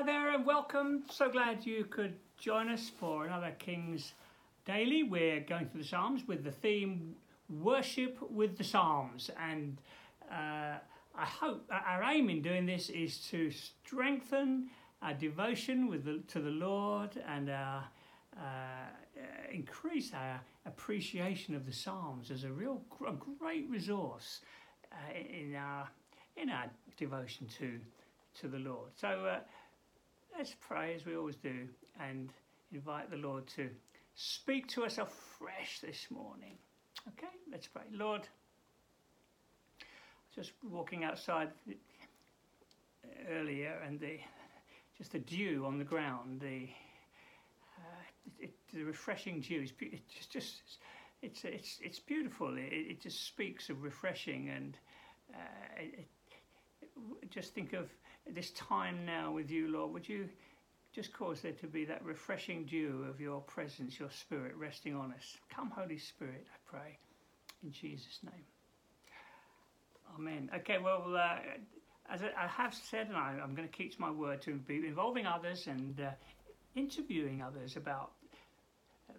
Hi there and welcome. So glad you could join us for another King's Daily. We're going through the Psalms with the theme Worship with the Psalms. And uh, I hope our aim in doing this is to strengthen our devotion with the, to the Lord and our, uh, increase our appreciation of the Psalms as a real a great resource uh, in our in our devotion to to the Lord. So uh, let's pray as we always do and invite the Lord to speak to us afresh this morning. Okay, let's pray. Lord, just walking outside earlier and the just the dew on the ground, the uh, it, the refreshing dew is it's just it's it's it's beautiful. It, it just speaks of refreshing and uh, it, just think of this time now with you, Lord. Would you just cause there to be that refreshing dew of your presence, your spirit resting on us? Come, Holy Spirit, I pray, in Jesus' name. Amen. Okay, well, uh, as I have said, and I, am going to keep my word to be involving others and uh, interviewing others about uh,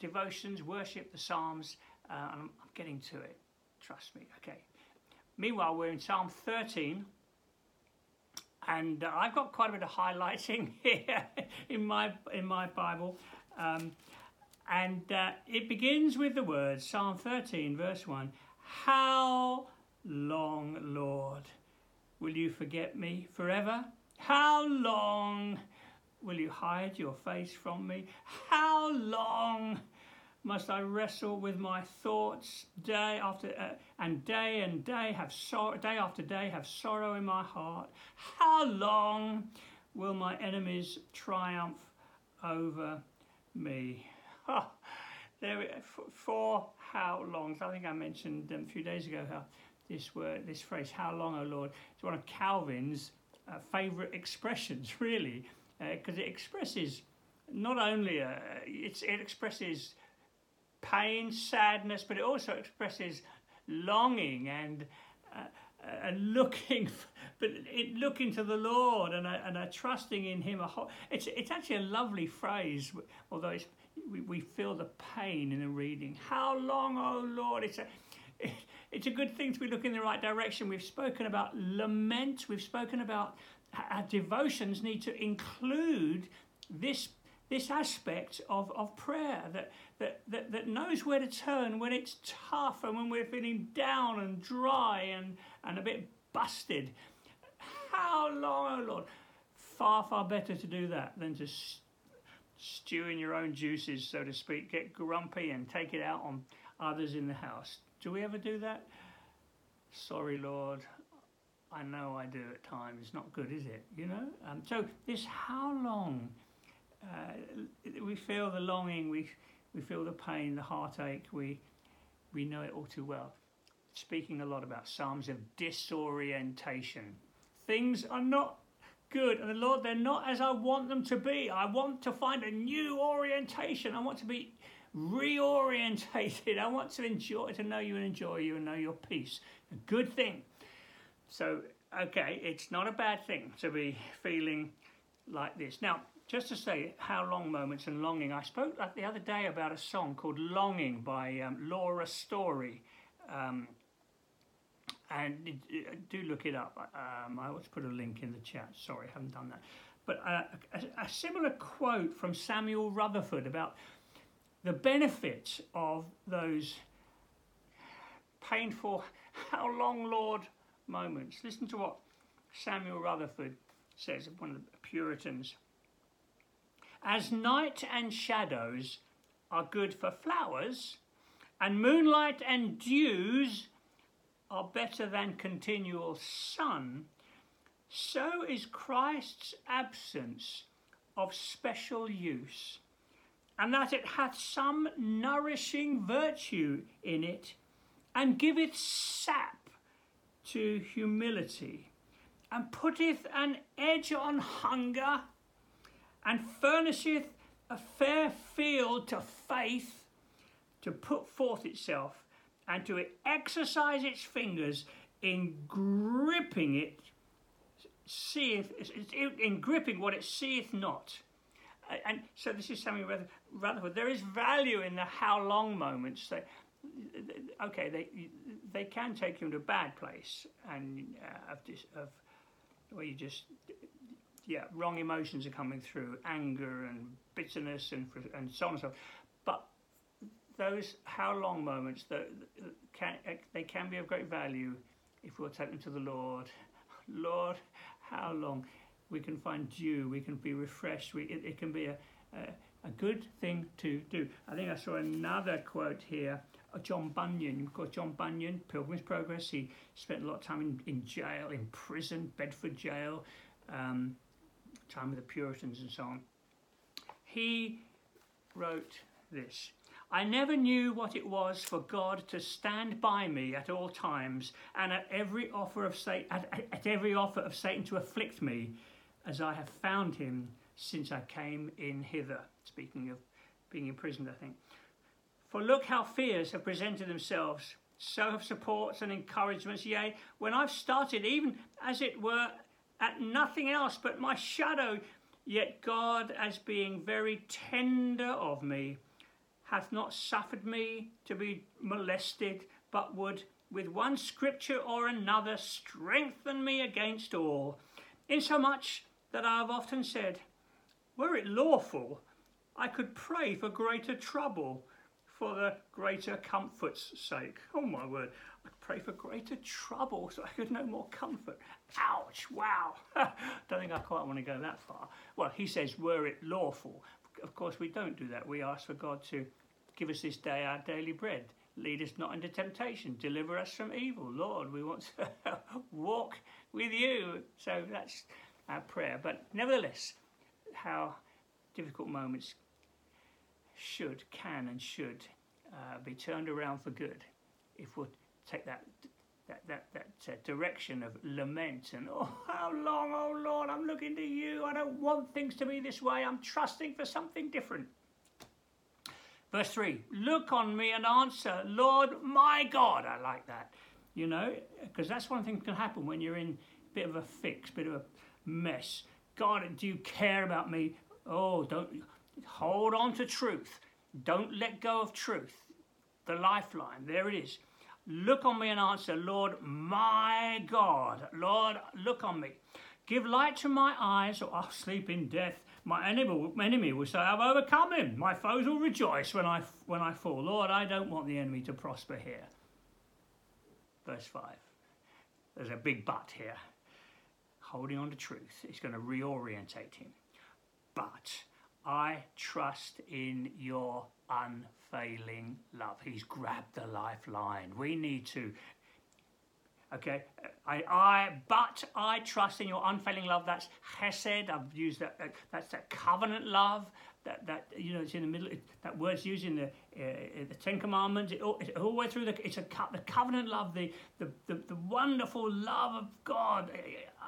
devotions, worship, the Psalms. Uh, I'm, I'm getting to it. Trust me. Okay. Meanwhile, we're in Psalm 13 and uh, I've got quite a bit of highlighting here in my in my Bible, um, and uh, it begins with the words Psalm 13, verse one: How long, Lord, will you forget me forever? How long will you hide your face from me? How long? Must I wrestle with my thoughts day after uh, and day and day have sorrow, day after day have sorrow in my heart. How long will my enemies triumph over me? Oh, there for how long? I think I mentioned um, a few days ago how this word, this phrase, "How long, O Lord," is one of Calvin's uh, favourite expressions, really, because uh, it expresses not only uh, it expresses pain, sadness, but it also expresses longing and uh, uh and looking, but it, looking to the Lord and a, and a trusting in Him. It's it's actually a lovely phrase, although we, we feel the pain in the reading. How long, oh Lord? It's a it's a good thing to be looking in the right direction. We've spoken about lament. We've spoken about our devotions need to include this this aspect of, of prayer that, that, that, that knows where to turn when it's tough and when we're feeling down and dry and, and a bit busted. How long, oh Lord? Far, far better to do that than to stew in your own juices, so to speak, get grumpy and take it out on others in the house. Do we ever do that? Sorry, Lord. I know I do at times. It's not good, is it? You know? Um, so, this how long uh, we feel the longing, we, we feel the pain, the heartache, we, we know it all too well. Speaking a lot about Psalms of disorientation. Things are not good, and the Lord, they're not as I want them to be. I want to find a new orientation. I want to be reorientated. I want to enjoy, to know you and enjoy you and know your peace. A good thing. So, okay, it's not a bad thing to be feeling like this. Now, just to say how long moments and longing. I spoke the other day about a song called Longing by um, Laura Story. Um, and it, do look it up. Um, I always put a link in the chat. Sorry, I haven't done that. But uh, a, a, similar quote from Samuel Rutherford about the benefits of those painful, how long, Lord moments. Listen to what Samuel Rutherford says, one of the Puritans. As night and shadows are good for flowers, and moonlight and dews are better than continual sun, so is Christ's absence of special use, and that it hath some nourishing virtue in it, and giveth sap to humility, and putteth an edge on hunger and furnisheth a fair field to faith to put forth itself and to exercise its fingers in gripping it seeth, in gripping what it seeth not. And so this is something rather, rather there is value in the how long moments. That, okay, they they can take you into a bad place and uh, of this of where you just yeah wrong emotions are coming through, anger and bitterness and and so on and so. On. But those how long moments that can they can be of great value if we'll take them to the Lord. Lord, how long we can find dew, we can be refreshed. We, it, it can be a, a a good thing to do. I think I saw another quote here John Bunyan. Of course, John Bunyan, Pilgrim's Progress, he spent a lot of time in, in jail, in prison, Bedford jail, um, time with the Puritans and so on. He wrote this I never knew what it was for God to stand by me at all times and at every offer of Satan, at, at every offer of Satan to afflict me, as I have found him since I came in hither. Speaking of being imprisoned, I think. For look how fears have presented themselves, so have supports and encouragements. Yea, when I've started, even as it were, at nothing else but my shadow, yet God, as being very tender of me, hath not suffered me to be molested, but would with one scripture or another strengthen me against all, insomuch that I have often said, Were it lawful, I could pray for greater trouble for the greater comfort's sake. Oh my word, I pray for greater trouble so I could know more comfort. Ouch, wow. don't think I quite want to go that far. Well, he says, were it lawful. Of course, we don't do that. We ask for God to give us this day our daily bread. Lead us not into temptation. Deliver us from evil. Lord, we want to walk with you. So that's our prayer. But nevertheless, how difficult moments should, can, and should uh, be turned around for good if we'll take that that that that uh, direction of lament and oh how long oh Lord I'm looking to you I don't want things to be this way I'm trusting for something different. Verse three, look on me and answer, Lord my God. I like that, you know, because that's one thing that can happen when you're in a bit of a fix, a bit of a mess. God, do you care about me? Oh, don't Hold on to truth. Don't let go of truth. The lifeline, there it is. Look on me and answer, Lord, my God. Lord, look on me. Give light to my eyes, or I'll sleep in death. My enemy, will say, I've overcome him. My foes will rejoice when I, when I fall. Lord, I don't want the enemy to prosper here. Verse 5. There's a big but here. Holding on to truth is going to reorientate him. But I trust in your unfailing love. He's grabbed the lifeline. We need to. Okay, I, I, but I trust in your unfailing love. That's chesed. I've used that. That's that covenant love. That, that you know, it's in the middle. It, that word's used in the uh, the Ten Commandments. It, it, all the way through the. It's a the covenant love. The the the, the wonderful love of God, uh,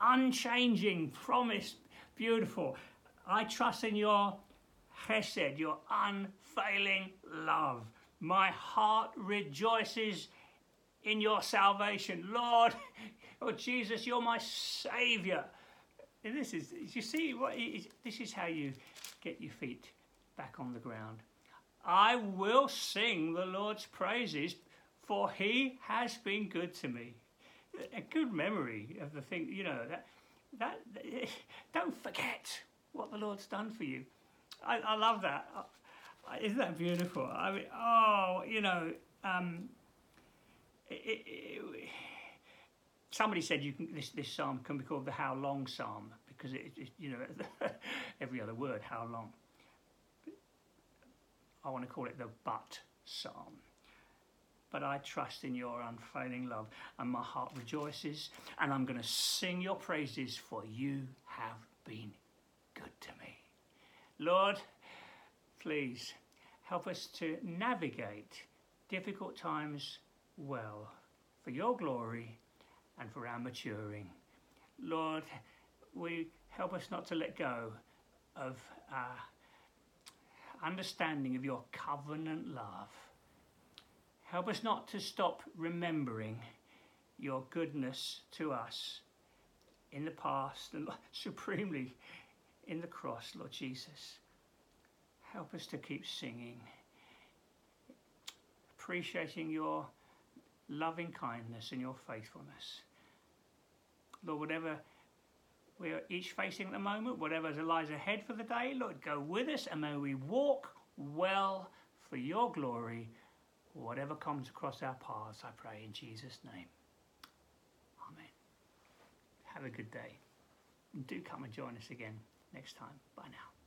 unchanging, promised, beautiful. I trust in your chesed, your unfailing love. My heart rejoices in your salvation. Lord, oh Jesus, you're my Saviour. And this is, you see, what this is how you get your feet back on the ground. I will sing the Lord's praises, for he has been good to me. A good memory of the thing, you know, that, that, don't forget what the Lord's done for you. I, I love that. Uh, isn't that beautiful? I mean, oh, you know, um, it, it, it, somebody said you can, this this psalm can be called the How Long Psalm because it, you know every other word how long. I want to call it the But Psalm. But I trust in your unfailing love, and my heart rejoices, and I'm going to sing your praises, for you have been good to me. Lord, please help us to navigate difficult times well for your glory and for our maturing. Lord, we help us not to let go of our understanding of your covenant love. Help us not to stop remembering your goodness to us in the past and supremely in the cross, Lord Jesus. Help us to keep singing, appreciating your loving kindness and your faithfulness. Lord, whatever we're each facing at the moment, whatever lies ahead for the day, Lord, go with us and may we walk well for your glory, whatever comes across our paths, I pray in Jesus' name. Amen. Have a good day. Do come and join us again next time. Bye now.